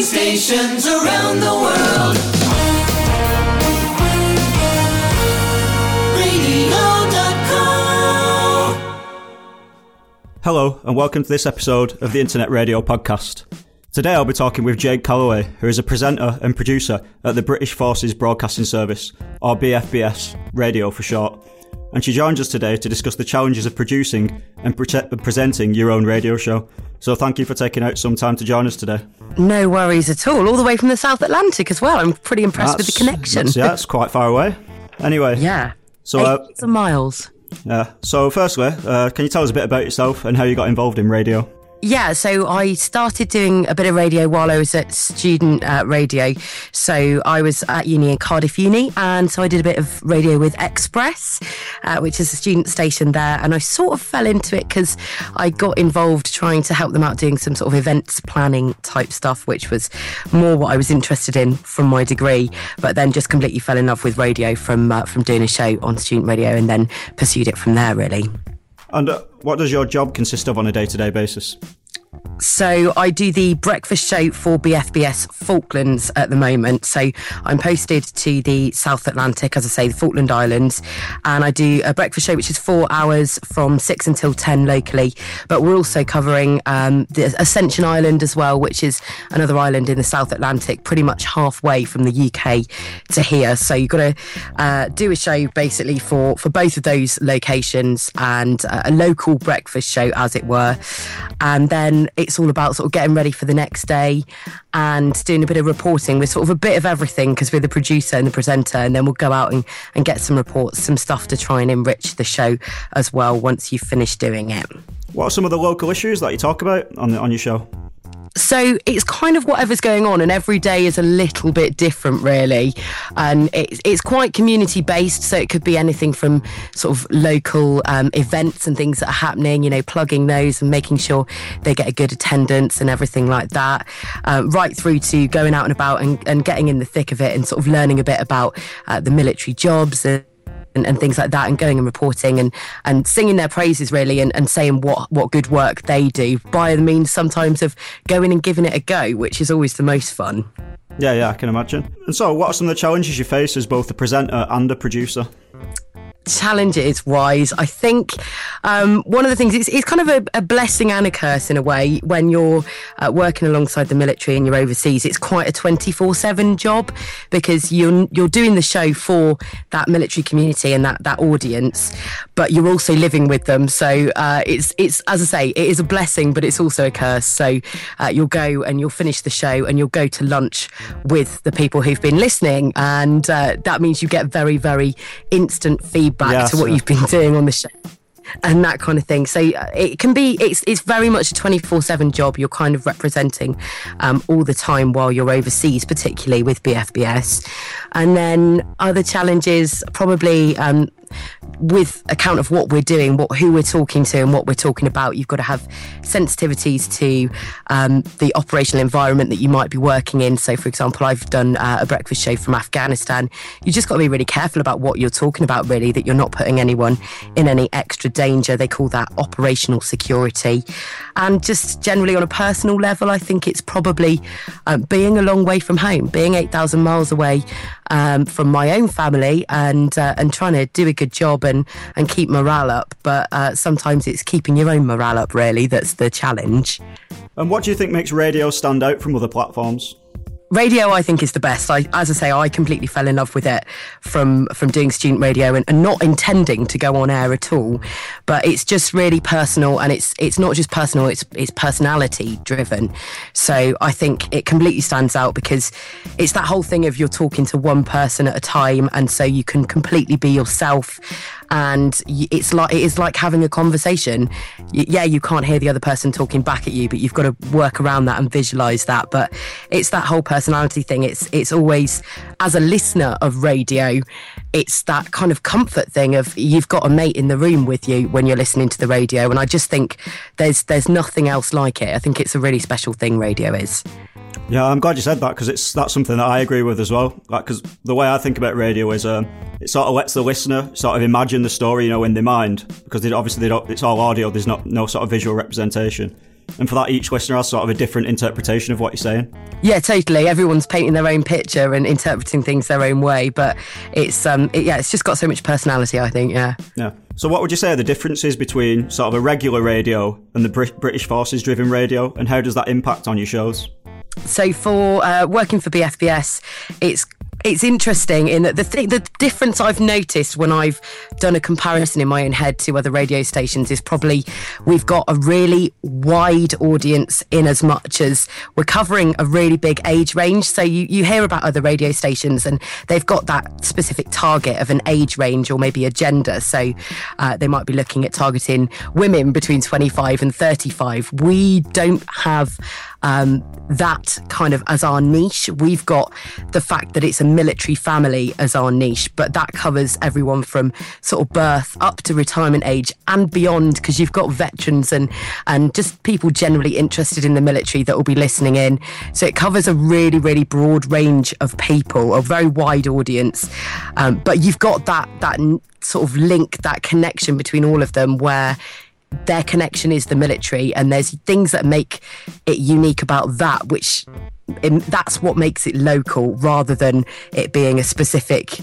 Stations around the world. Hello, and welcome to this episode of the Internet Radio Podcast. Today I'll be talking with Jade Callaway, who is a presenter and producer at the British Forces Broadcasting Service, or BFBS, radio for short. And she joins us today to discuss the challenges of producing and pre- presenting your own radio show. So thank you for taking out some time to join us today. No worries at all. All the way from the South Atlantic as well. I'm pretty impressed That's, with the connection. That's, yeah, it's quite far away. Anyway. yeah. So, uh, miles. yeah. So, firstly, uh, can you tell us a bit about yourself and how you got involved in radio? Yeah, so I started doing a bit of radio while I was at student uh, radio. So I was at uni in Cardiff Uni, and so I did a bit of radio with Xpress, uh, which is a student station there. And I sort of fell into it because I got involved trying to help them out doing some sort of events planning type stuff, which was more what I was interested in from my degree. But then just completely fell in love with radio from uh, from doing a show on student radio, and then pursued it from there. Really. And uh, what does your job consist of on a day to day basis? So I do the breakfast show for BFBS Falklands at the moment. So I'm posted to the South Atlantic, as I say, the Falkland Islands, and I do a breakfast show which is four hours from six until ten locally. But we're also covering um, the Ascension Island as well, which is another island in the South Atlantic, pretty much halfway from the UK to here. So you've got to uh, do a show basically for for both of those locations and uh, a local breakfast show, as it were, and then it's all about sort of getting ready for the next day and doing a bit of reporting with sort of a bit of everything because we're the producer and the presenter and then we'll go out and, and get some reports some stuff to try and enrich the show as well once you've finished doing it What are some of the local issues that you talk about on the, on your show? So it's kind of whatever's going on, and every day is a little bit different, really. And it's, it's quite community based, so it could be anything from sort of local um, events and things that are happening, you know, plugging those and making sure they get a good attendance and everything like that, uh, right through to going out and about and, and getting in the thick of it and sort of learning a bit about uh, the military jobs and and, and, things like that and going and reporting and, and singing their praises really and, and saying what, what good work they do by the means sometimes of going and giving it a go, which is always the most fun. Yeah, yeah, I can imagine. And so, what are some of the challenges you face as both a presenter and a producer? Challenges wise i think. Um, one of the things it's, it's kind of a, a, blessing and a curse in a way. When you're uh, working alongside the military and you're overseas it's quite a 24-7 job because you're you're doing the show for that military community and that that audience but you're also living with them. So uh, it's it's as i say it is a blessing but it's also a curse. So uh, you'll go and you'll finish the show and you'll go to lunch with the people who've been listening. And uh, that means you get very very instant feedback back Yeah, to what you've been doing on the show and that kind of thing. So uh, it can be it's it's very much a twenty four seven job. You're kind of representing um, all the time while you're overseas, particularly with BFBS. And then other challenges probably. Um, with account of what we're doing, what who we're talking to, and what we're talking about, you've got to have sensitivities to um, the operational environment that you might be working in. So, for example, I've done uh, a breakfast show from Afghanistan. You just got to be really careful about what you're talking about, really, that you're not putting anyone in any extra danger. They call that operational security. And just generally on a personal level, I think it's probably um, being a long way from home, being 8,000 miles away um, from my own family and uh, and trying to do a good job and, and keep morale up. But uh, sometimes it's keeping your own morale up, really, that's the challenge. And what do you think makes radio stand out from other platforms? Radio i think is the best. I, as i say i completely fell in love with it from from doing student radio and, and not intending to go on air at all. But it's just really personal and it's it's not just personal it's it's personality driven. So i think it completely stands out because it's that whole thing of you're talking to one person at a time and so you can completely be yourself and it's like it is like having a conversation. Yeah you can't hear the other person talking back at you but you've got to work around that and visualize that. But it's that whole personality thing. It's it's always as a listener of radio it's that kind of comfort thing of you've got a mate in the room with you when you're listening to the radio. And i just think there's there's nothing else like it. I think it's a really special thing radio is Yeah, I'm glad you said that because it's that's something that I agree with as well. Like, because the way I think about radio is, um, it sort of lets the listener sort of imagine the story, you know, in their mind because they obviously they don't. It's all audio. There's not no sort of visual representation. and for that, each listener has sort of a different interpretation of what you're saying. Yeah, totally. Everyone's painting their own picture and interpreting things their own way, but it's um, it, yeah, it's just got so much personality. I think, yeah. Yeah. So, what would you say are the differences between sort of a regular radio and the Brit- British Forces driven radio, and how does that impact on your shows? So for uh, working for BFBS, it's it's interesting in that the th- the difference I've noticed when I've done a comparison in my own head to other radio stations is probably we've got a really wide audience in as much as we're covering a really big age range. So you, you hear about other radio stations and they've got that specific target of an age range or maybe a gender. So uh, they might be looking at targeting women between 25 and 35. We don't have um, that kind of as our niche. We've got the fact that it's a military family as our niche, but that covers everyone from sort of birth up to retirement age and beyond because you've got veterans and and just people generally interested in the military that will be listening in. So it covers a really really broad range of people, a very wide audience. Um, but you've got that that sort of link, that connection between all of them where their connection is the military and there's things that make it unique about that which in, that's what makes it local rather than it being a specific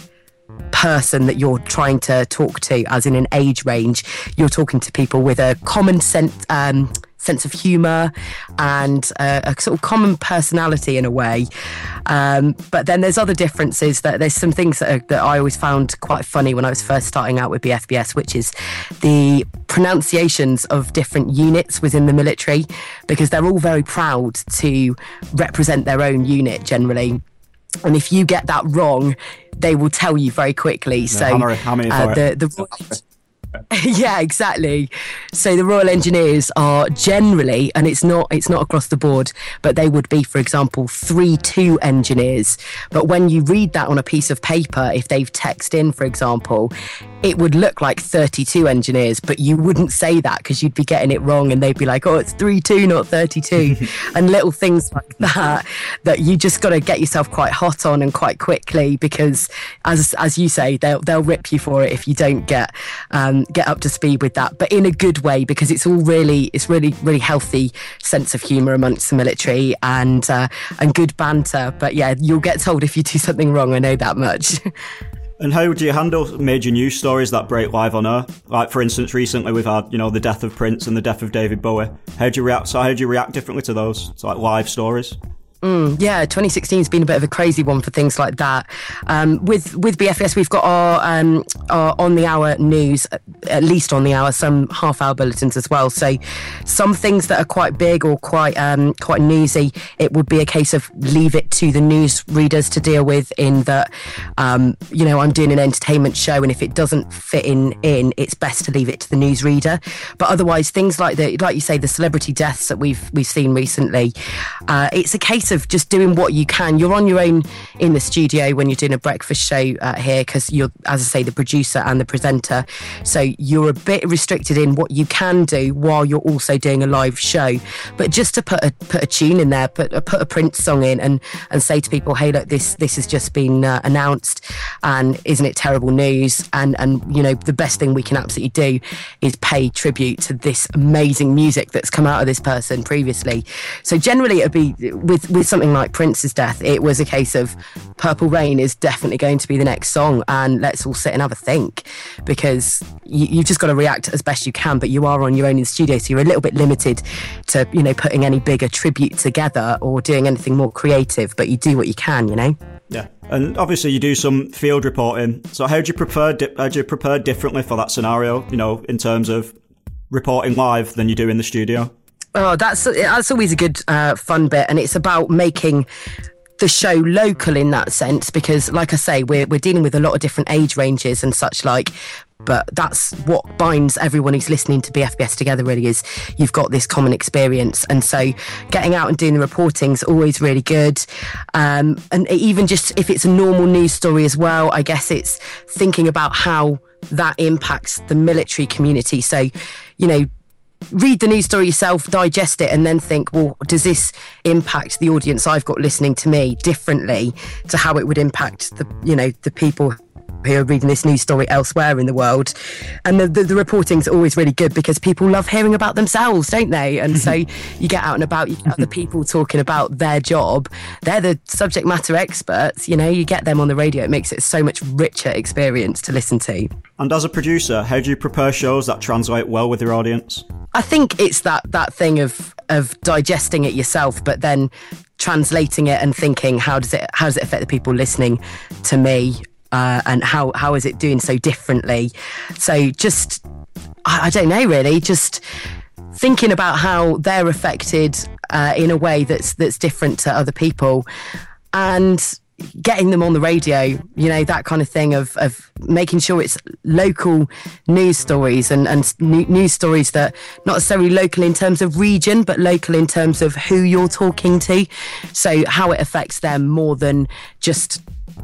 person that you're trying to talk to as in an age range. You're talking to people with a common sense um, sense of humour and a, a, sort of common personality in a way. Um, but then there's other differences. That there's some things that, are, that I always found quite funny when I was first starting out with BFBS, which is the pronunciations of different units within the military, because they're all very proud to represent their own unit generally. And if you get that wrong, they will tell you very quickly. so how many, how many uh, the, the yeah, exactly. So the Royal Engineers are generally, and it's not it's not across the board, but they would be, for example, three two engineers. But when you read that on a piece of paper, if they've text in, for example, it would look like 32 engineers, but you wouldn't say that because you'd be getting it wrong and they'd be like, oh, it's 3 2, not 32. and little things like that, that you just got to get yourself quite hot on and quite quickly because, as as you say, they'll, they'll rip you for it if you don't get um, get up to speed with that, but in a good way because it's all really, it's really, really healthy sense of humour amongst the military and, uh, and good banter. But yeah, you'll get told if you do something wrong, I know that much. And how do you handle major news stories that break live on air? Like, for instance, recently we've had, you know, the death of Prince and the death of David Bowie. How do you react? So, how do you react differently to those? To like live stories? Mm, yeah, 2016 has been a bit of a crazy one for things like that. Um, with with BFBS, we've got our, um, our on the hour news, at least on the hour, some half hour bulletins as well. So some things that are quite big or quite um, quite newsy, it would be a case of leave it to the news readers to deal with. In that, um, you know, I'm doing an entertainment show, and if it doesn't fit in, in it's best to leave it to the news reader. But otherwise, things like the like you say, the celebrity deaths that we've we've seen recently, uh, it's a case of just doing what you can. You're on your own in the studio when you're doing a breakfast show uh, here because you're, as I say, the producer and the presenter. So you're a bit restricted in what you can do while you're also doing a live show. But just to put a put a tune in there, put a, put a Prince song in, and and say to people, hey, look, this this has just been uh, announced, and isn't it terrible news? And and you know the best thing we can absolutely do is pay tribute to this amazing music that's come out of this person previously. So generally, it'd be with with with something like Prince's death, it was a case of Purple Rain is definitely going to be the next song, and let's all sit and have a think because you, you've just got to react as best you can, but you are on your own in the studio, so you're a little bit limited to, you know, putting any bigger tribute together or doing anything more creative, but you do what you can, you know? Yeah, and obviously you do some field reporting. So how do you prepare? How do you prepare differently for that scenario? You know, in terms of reporting live than you do in the studio. Oh, that's that's always a good uh, fun bit, and it's about making the show local in that sense because, like I say, we're we're dealing with a lot of different age ranges and such like. But that's what binds everyone who's listening to BFBS together. Really, is you've got this common experience, and so getting out and doing the reporting is always really good. Um, and even just if it's a normal news story as well, I guess it's thinking about how that impacts the military community. So, you know, read the news story yourself, digest it, and then think, well, does this impact the audience I've got listening to me differently to how it would impact the you know the people who are reading this news story elsewhere in the world. And the, the, the reporting's always really good because people love hearing about themselves, don't they? And so you get out and about, you get other people talking about their job. They're the subject matter experts, you know, you get them on the radio. It makes it so much richer experience to listen to. And as a producer, how do you prepare shows that translate well with your audience? I think it's that that thing of of digesting it yourself, but then translating it and thinking how does it how does it affect the people listening to me uh, and how how is it doing so differently? So just I, I don't know really, just thinking about how they're affected uh, in a way that's that's different to other people, and getting them on the radio, you know, that kind of thing of, of making sure it's local news stories and, and news stories that not necessarily local in terms of region, but local in terms of who you're talking to. So how it affects them more than just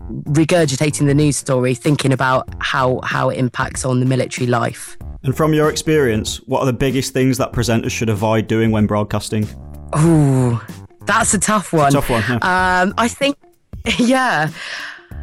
regurgitating the news story, thinking about how, how it impacts on the military life. And from your experience, what are the biggest things that presenters should avoid doing when broadcasting? Oh, that's a tough one. A tough one. Yeah. Um, I think yeah.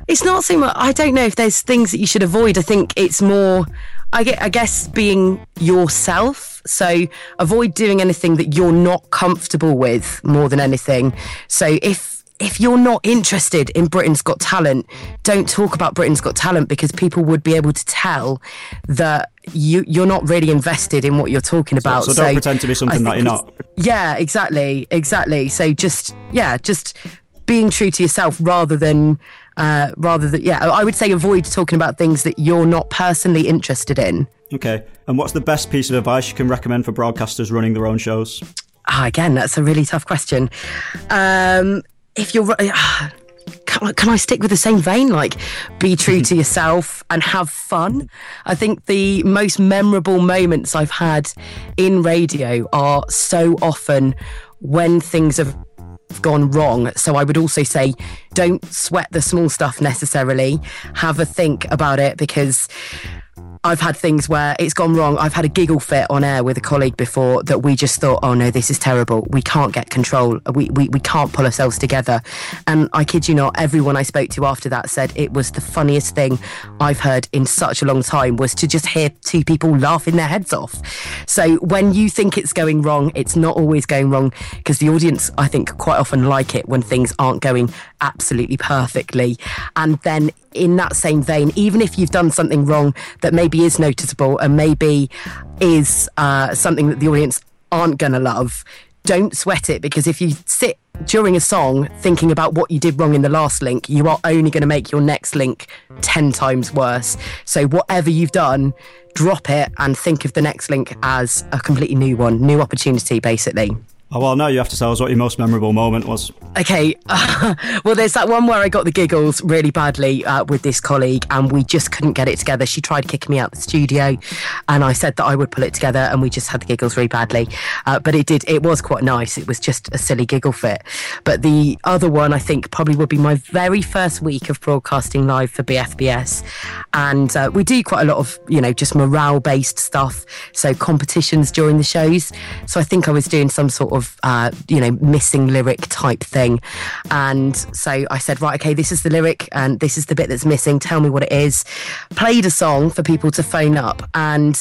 It's not so much, I don't know if there's things that you should avoid. I think it's more, I, get, I guess, being yourself. So avoid doing anything that you're not comfortable with more than anything. So if if you're not interested in Britain's Got Talent, don't talk about Britain's Got Talent because people would be able to tell that you you're not really invested in what you're talking about. So, so don't so pretend to be something that you're not. Yeah, exactly, exactly. So just yeah, just being true to yourself rather than uh, rather than yeah i would say avoid talking about things that you're not personally interested in okay and what's the best piece of advice you can recommend for broadcasters running their own shows oh, again that's a really tough question um, if you're uh, can, can I stick with the same vein? Like, be true to yourself and have fun. I think the most memorable moments I've had in radio are so often when things have gone wrong. So I would also say don't sweat the small stuff necessarily. Have a think about it because I've had things where it's gone wrong. I've had a giggle fit on air with a colleague before that we just thought, oh no, this is terrible. We can't get control. We, we, we can't pull ourselves together. And I kid you not, everyone I spoke to after that said it was the funniest thing I've heard in such a long time was to just hear two people laughing their heads off. So when you think it's going wrong, it's not always going wrong because the audience, I think, quite often like it when things aren't going absolutely perfectly. And then in that same vein, even if you've done something wrong that maybe is noticeable and maybe is uh, something that the audience aren't going to love, don't sweat it because if you sit during a song thinking about what you did wrong in the last link, you are only going to make your next link 10 times worse. So, whatever you've done, drop it and think of the next link as a completely new one, new opportunity, basically. Oh, well, now you have to tell us what your most memorable moment was. Okay. Uh, well, there's that one where I got the giggles really badly uh, with this colleague, and we just couldn't get it together. She tried kicking me out the studio, and I said that I would pull it together, and we just had the giggles really badly. Uh, but it did, it was quite nice. It was just a silly giggle fit. But the other one, I think, probably would be my very first week of broadcasting live for BFBS. And uh, we do quite a lot of, you know, just morale based stuff. So competitions during the shows. So I think I was doing some sort of of, uh, you know, missing lyric type thing. And so I said, right, okay, this is the lyric and this is the bit that's missing. Tell me what it is. Played a song for people to phone up. And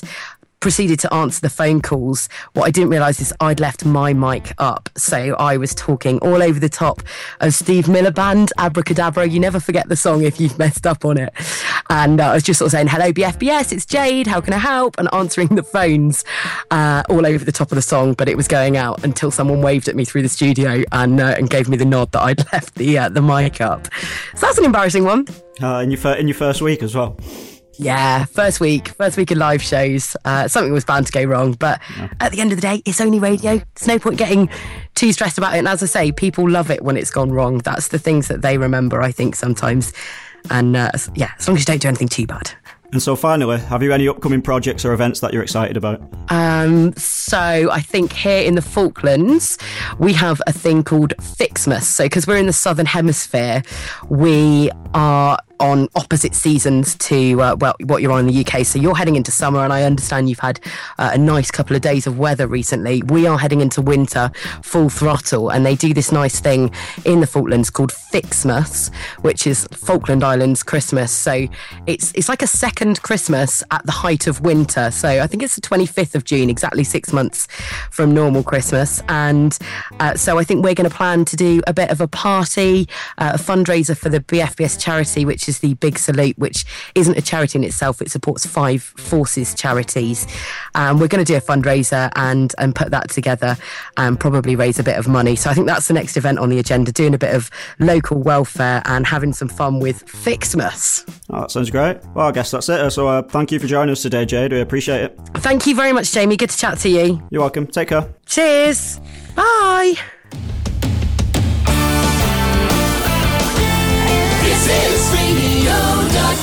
proceeded to answer the phone calls. What I didn't realise is I'd left my mic up. So I was talking all over the top of Steve Miller Band, Abracadabra. You never forget the song if you've messed up on it. And uh, I was just sort of saying, hello, BFBS, it's Jade, how can I help? And answering the phones uh, all over the top of the song, but it was going out until someone waved at me through the studio and, uh, and gave me the nod that I'd left the, uh, the mic up. So that's an embarrassing one. Uh, in, your fir- in your first week as well. Yeah, first week, first week of live shows. Uh, something was bound to go wrong, but yeah. at the end of the day, it's only radio. There's no point getting too stressed about it. And as I say, people love it when it's gone wrong. That's the things that they remember, I think, sometimes. And uh, yeah, as long as you don't do anything too bad. And so, finally, have you any upcoming projects or events that you're excited about? Um, so, I think here in the Falklands, we have a thing called Fixmas. So, because we're in the Southern Hemisphere, we are on opposite seasons to uh, well what you're on in the UK. So you're heading into summer, and I understand you've had uh, a nice couple of days of weather recently. We are heading into winter, full throttle, and they do this nice thing in the Falklands called Fixmas, which is Falkland Islands Christmas. So it's it's like a second Christmas at the height of winter. So I think it's the 25th of June, exactly six months from normal Christmas, and uh, so I think we're going to plan to do a bit of a party, uh, a fundraiser for the BFBS charity, which is the Big Salute, which isn't a charity in itself. It supports five forces charities. Um, we're going to do a fundraiser and and put that together and probably raise a bit of money. So I think that's the next event on the agenda, doing a bit of local welfare and having some fun with Fixmas. Oh, that sounds great. Well, I guess that's it. So uh, thank you for joining us today, Jade. We appreciate it. Thank you very much, Jamie. Good to chat to you. You're welcome. Take care. Cheers. Bye. This is Radio.Com.